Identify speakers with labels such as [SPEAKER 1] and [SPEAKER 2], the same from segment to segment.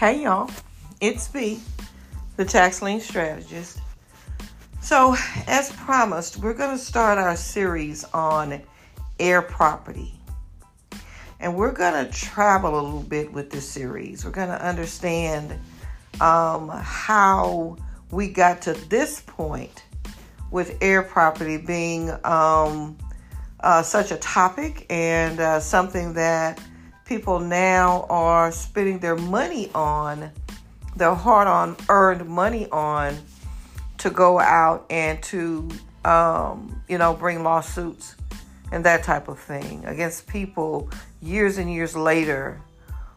[SPEAKER 1] Hey y'all, it's me, the tax lien strategist. So, as promised, we're going to start our series on heir property. And we're going to travel a little bit with this series. We're going to understand um, how we got to this point with heir property being um, uh, such a topic and uh, something that people now are spending their money on, their hard on earned money on, to go out and to, um, you know, bring lawsuits and that type of thing against people years and years later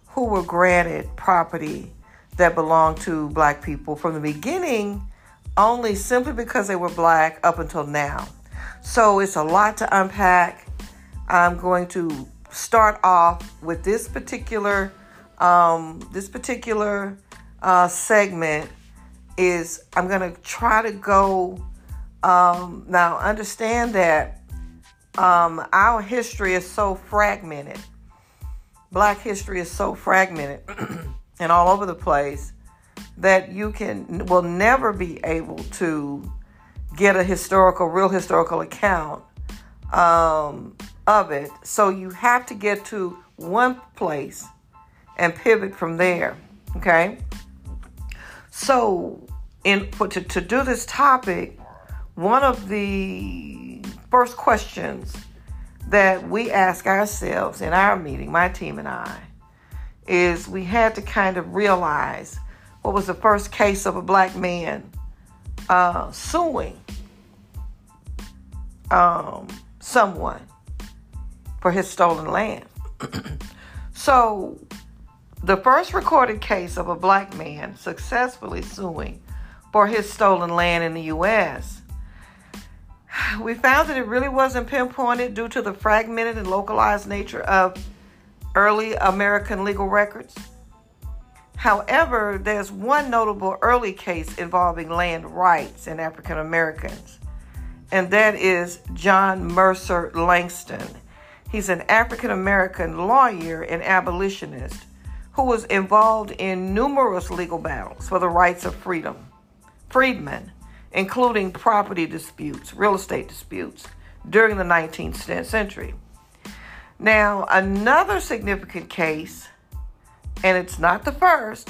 [SPEAKER 1] who were granted property that belonged to black people from the beginning only simply because they were black up until now. So it's a lot to unpack. I'm going to start off with this particular um, this particular uh, segment is I'm to try to go um, now understand that um, our history is so fragmented. Black history is so fragmented and all over the place that you can will never be able to get a historical, real historical account um, of it. So you have to get to one place and pivot from there. Okay. So, in to, to do this topic, one of the first questions that we ask ourselves in our meeting, my team and I, is we had to kind of realize what was the first case of a black man uh, suing um, someone for his stolen land. so, the first recorded case of a black man successfully suing for his stolen land in the U.S. We found that it really wasn't pinpointed due to the fragmented and localized nature of early American legal records. However, there's one notable early case involving land rights in African Americans, and that is John Mercer Langston. He's an African American lawyer and abolitionist who was involved in numerous legal battles for the rights of freedom, freedmen, including property disputes, real estate disputes during the 19th century. Now, another significant case and it's not the first.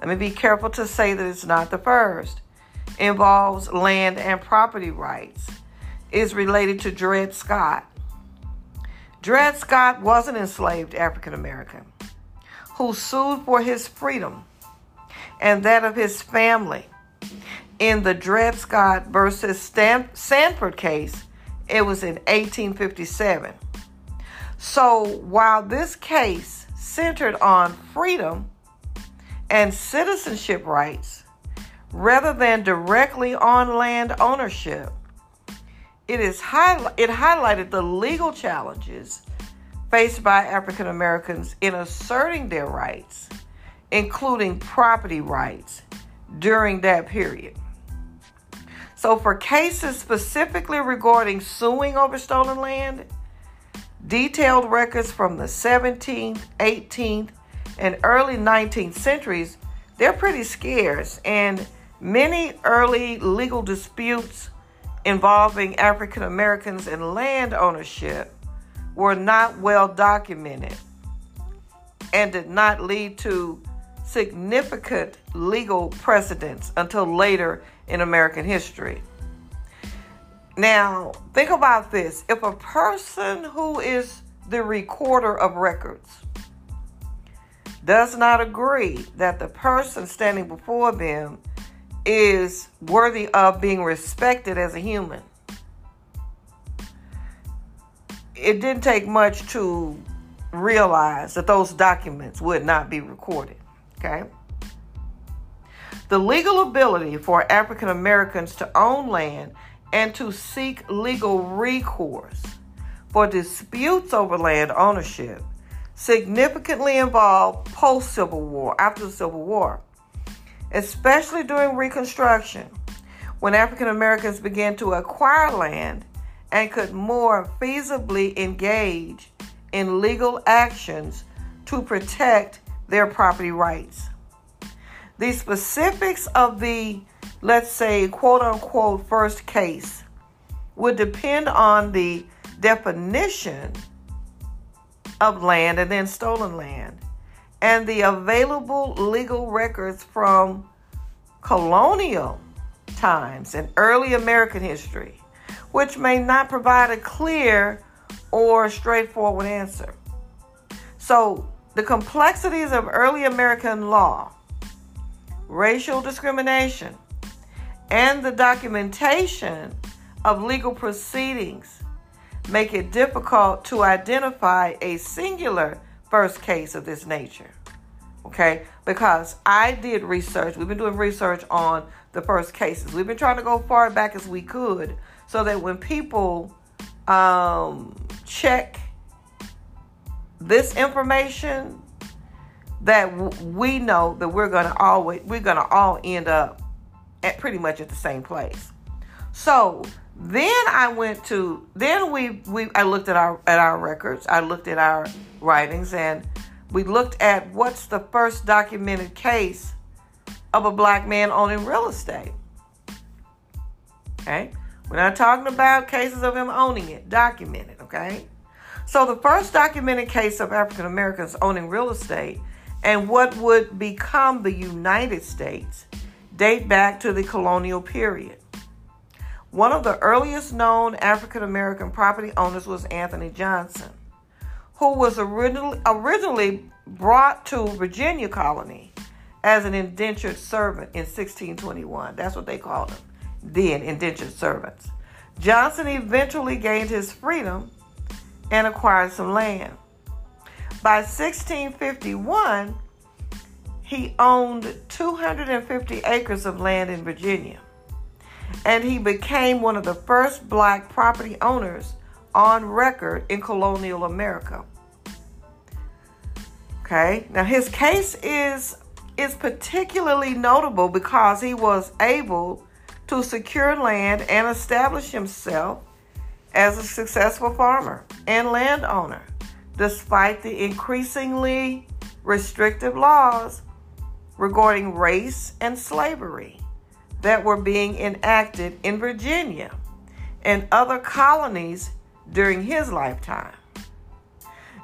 [SPEAKER 1] Let me be careful to say that it's not the first. Involves land and property rights. Is related to Dred Scott. Dred Scott was an enslaved African American who sued for his freedom and that of his family in the Dred Scott versus Stan- Sandford case. It was in 1857. So while this case centered on freedom and citizenship rights rather than directly on land ownership. It, is high, it highlighted the legal challenges faced by African Americans in asserting their rights, including property rights, during that period. So, for cases specifically regarding suing over stolen land, Detailed records from the 17th, 18th, and early 19th centuries, they're pretty scarce, and many early legal disputes involving African Americans and land ownership were not well documented and did not lead to significant legal precedents until later in American history. Now, think about this. If a person who is the recorder of records does not agree that the person standing before them is worthy of being respected as a human, it didn't take much to realize that those documents would not be recorded. Okay? The legal ability for African Americans to own land and to seek legal recourse for disputes over land ownership significantly involved post Civil War, after the Civil War, especially during Reconstruction, when African Americans began to acquire land and could more feasibly engage in legal actions to protect their property rights. The specifics of the, let's say, quote unquote, first case would depend on the definition of land and then stolen land and the available legal records from colonial times and early American history, which may not provide a clear or straightforward answer. So, the complexities of early American law, racial discrimination, and the documentation of legal proceedings make it difficult to identify a singular first case of this nature. Okay, because I did research, we've been doing research on the first cases. We've been trying to go far back as we could so that when people um, check this information, that w- we know that we're gonna always we're gonna all end up at pretty much at the same place. So then I went to then we we I looked at our at our records. I looked at our writings and we looked at what's the first documented case of a black man owning real estate. Okay? We're not talking about cases of him owning it, documented, okay? So the first documented case of African Americans owning real estate and what would become the United States date back to the colonial period. One of the earliest known African American property owners was Anthony Johnson, who was originally, originally brought to Virginia colony as an indentured servant in 1621. That's what they called them, then indentured servants. Johnson eventually gained his freedom and acquired some land. By 1651, he owned 250 acres of land in Virginia, and he became one of the first black property owners on record in colonial America. Okay, now his case is is particularly notable because he was able to secure land and establish himself as a successful farmer and landowner, despite the increasingly restrictive laws regarding race and slavery that were being enacted in Virginia and other colonies during his lifetime.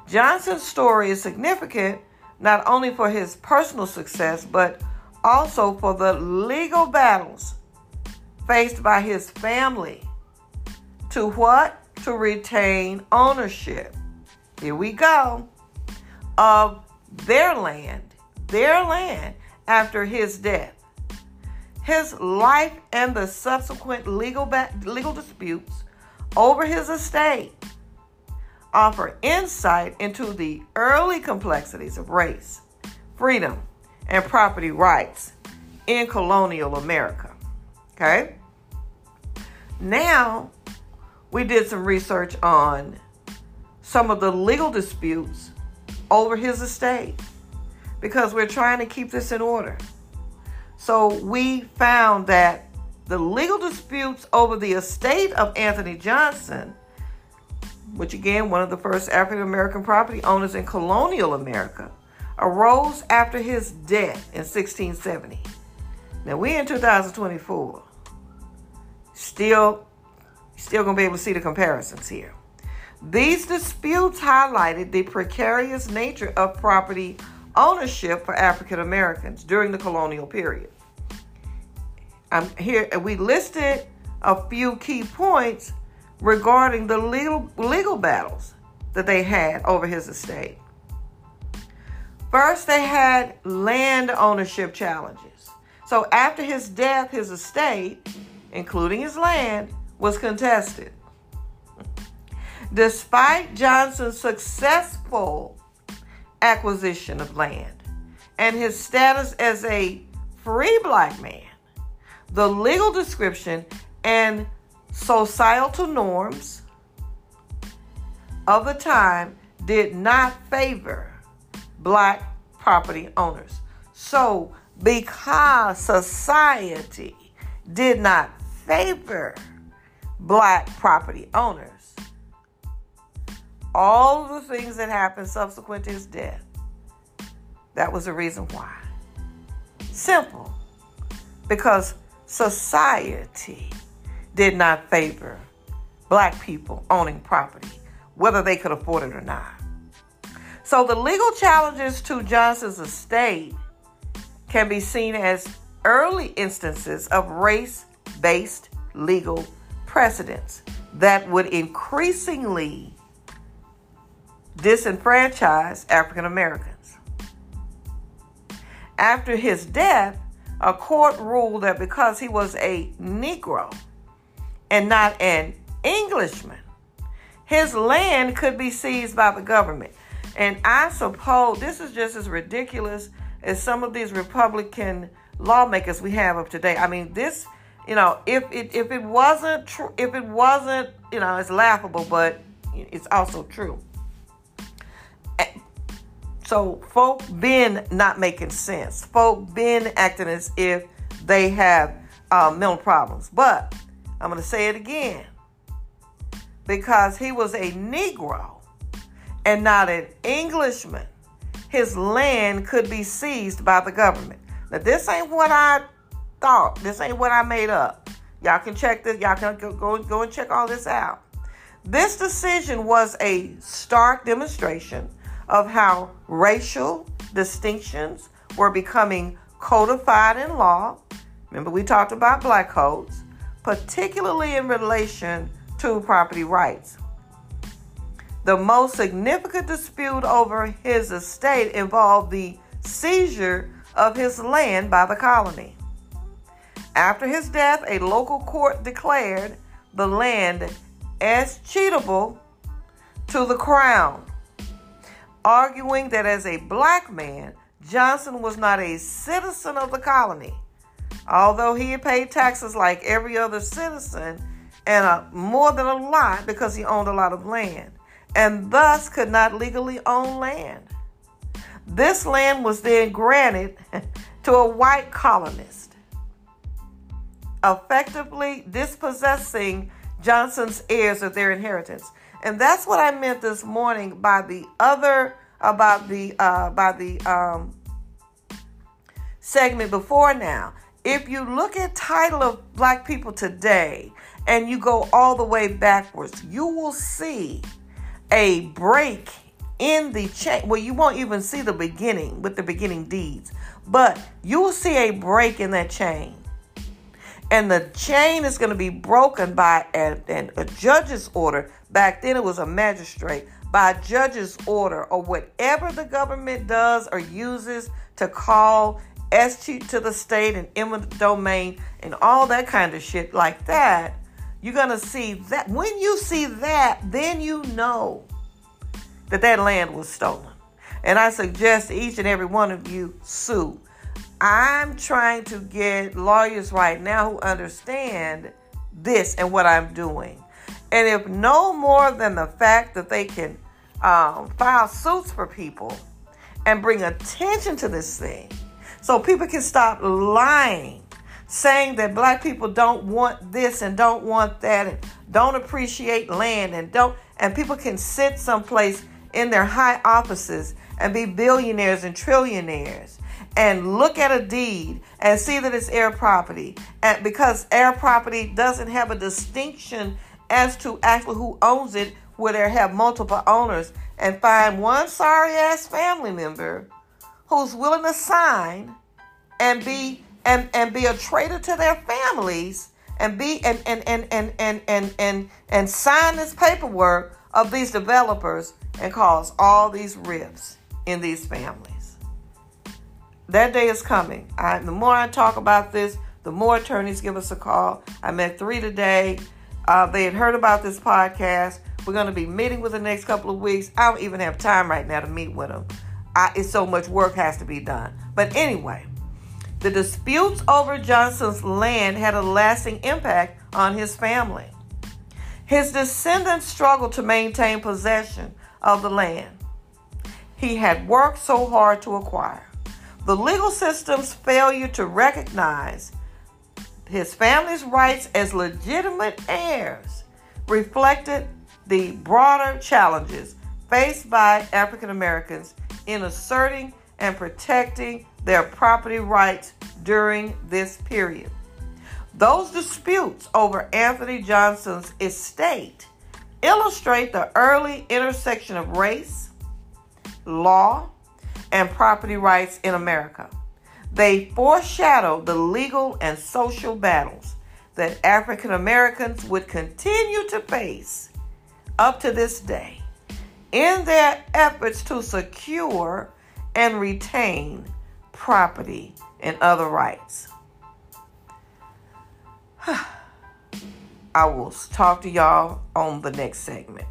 [SPEAKER 1] Johnson's story is significant not only for his personal success, but also for the legal battles faced by his family to what? To retain ownership. Here we go. Of their land, their land after his death. His life and the subsequent legal ba- legal disputes over his estate offer insight into the early complexities of race, freedom, and property rights in colonial America. Okay? Now, we did some research on some of the legal disputes over his estate because we're trying to keep this in order. So, we found that the legal disputes over the estate of Anthony Johnson which again, one of the first African American property owners in colonial America, arose after his death in 1670. Now we're in 2024. Still, still gonna be able to see the comparisons here. These disputes highlighted the precarious nature of property ownership for African Americans during the colonial period. I'm here we listed a few key points regarding the legal, legal battles that they had over his estate. First, they had land ownership challenges. So, after his death, his estate, including his land, was contested. Despite Johnson's successful acquisition of land and his status as a free black man, the legal description and societal norms of the time did not favor black property owners. So, because society did not favor black property owners, all the things that happened subsequent to his death That was the reason why. Simple. Because society did not favor black people owning property, whether they could afford it or not. So the legal challenges to Johnson's estate can be seen as early instances of race based legal precedents that would increasingly disenfranchise African Americans. After his death, a court ruled that because he was a Negro and not an Englishman, his land could be seized by the government. And I suppose this is just as ridiculous as some of these Republican lawmakers we have of today. I mean, this, you know, if it if it wasn't true, if it wasn't, you know, it's laughable, but it's also true. So folk been not making sense. Folk been acting as if they have uh, mental problems. But I'm going to say it again because he was a Negro and not an Englishman. His land could be seized by the government. Now, this ain't what I thought. This ain't what I made up. Y'all can check this. Y'all can go, go, go and check all this out. This decision was a stark demonstration of how racial distinctions were becoming codified in law. Remember, we talked about black codes, particularly in relation to property rights. The most significant dispute over his estate involved the seizure of his land by the colony. After his death, a local court declared the land escheatable to the crown arguing that as a black man, Johnson was not a citizen of the colony. Although he had paid taxes like every other citizen and a, more than a lot because he owned a lot of land and thus could not legally own land. This land was then granted to a white colonist, effectively dispossessing Johnson's heirs of their inheritance. And that's what I meant this morning by the other about the uh, by the um, segment before now. If you look at title of black people today and you go all the way backwards, you will see a break in the chain. Well, you won't even see the beginning with the beginning deeds, but you will see a break in that chain. And the chain is going to be broken by a, a judge's order Back then, it was a magistrate by a judge's order or whatever the government does or uses to call escheat to the state and eminent domain and all that kind of shit like that. You're going to see that. When you see that, then you know that that land was stolen. And I suggest each and every one of you sue. I'm trying to get lawyers right now who understand this and what I'm doing. And if no more than the fact that they can um, file suits for people and bring attention to this thing so people can stop lying, saying that black people don't want this and don't want that and don't appreciate land and don't, and people can sit someplace in their high offices and be billionaires and trillionaires and look at a deed and see that it's heir property and because heir property doesn't have a distinction as to actually who owns it, where they have multiple owners, and find one sorry ass family member who's willing to sign and be and, and be a traitor to their families and be and and and and and and and, and sign this paperwork of these developers and cause all these rifts in these families. That day is coming. I, the more I talk about this, the more attorneys give us a call. I met three today. Uh, they had heard about this podcast. We're going to be meeting with the next couple of weeks. I don't even have time right now to meet with them. I, it's so much work has to be done. But anyway, the disputes over Johnson's land had a lasting impact on his family. His descendants struggled to maintain possession of the land he had worked so hard to acquire. The legal system's failure to recognize his family's rights as legitimate heirs reflected the broader challenges faced by African Americans in asserting and protecting their property rights during this period. Those disputes over Anthony Johnson's estate illustrate the early intersection of race, law, and property rights in America. They foreshadow the legal and social battles that African Americans would continue to face up to this day in their efforts to secure and retain property and other rights. I will talk to y'all on the next segment.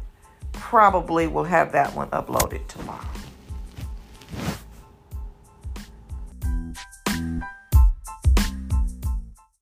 [SPEAKER 1] Probably will have that one uploaded tomorrow.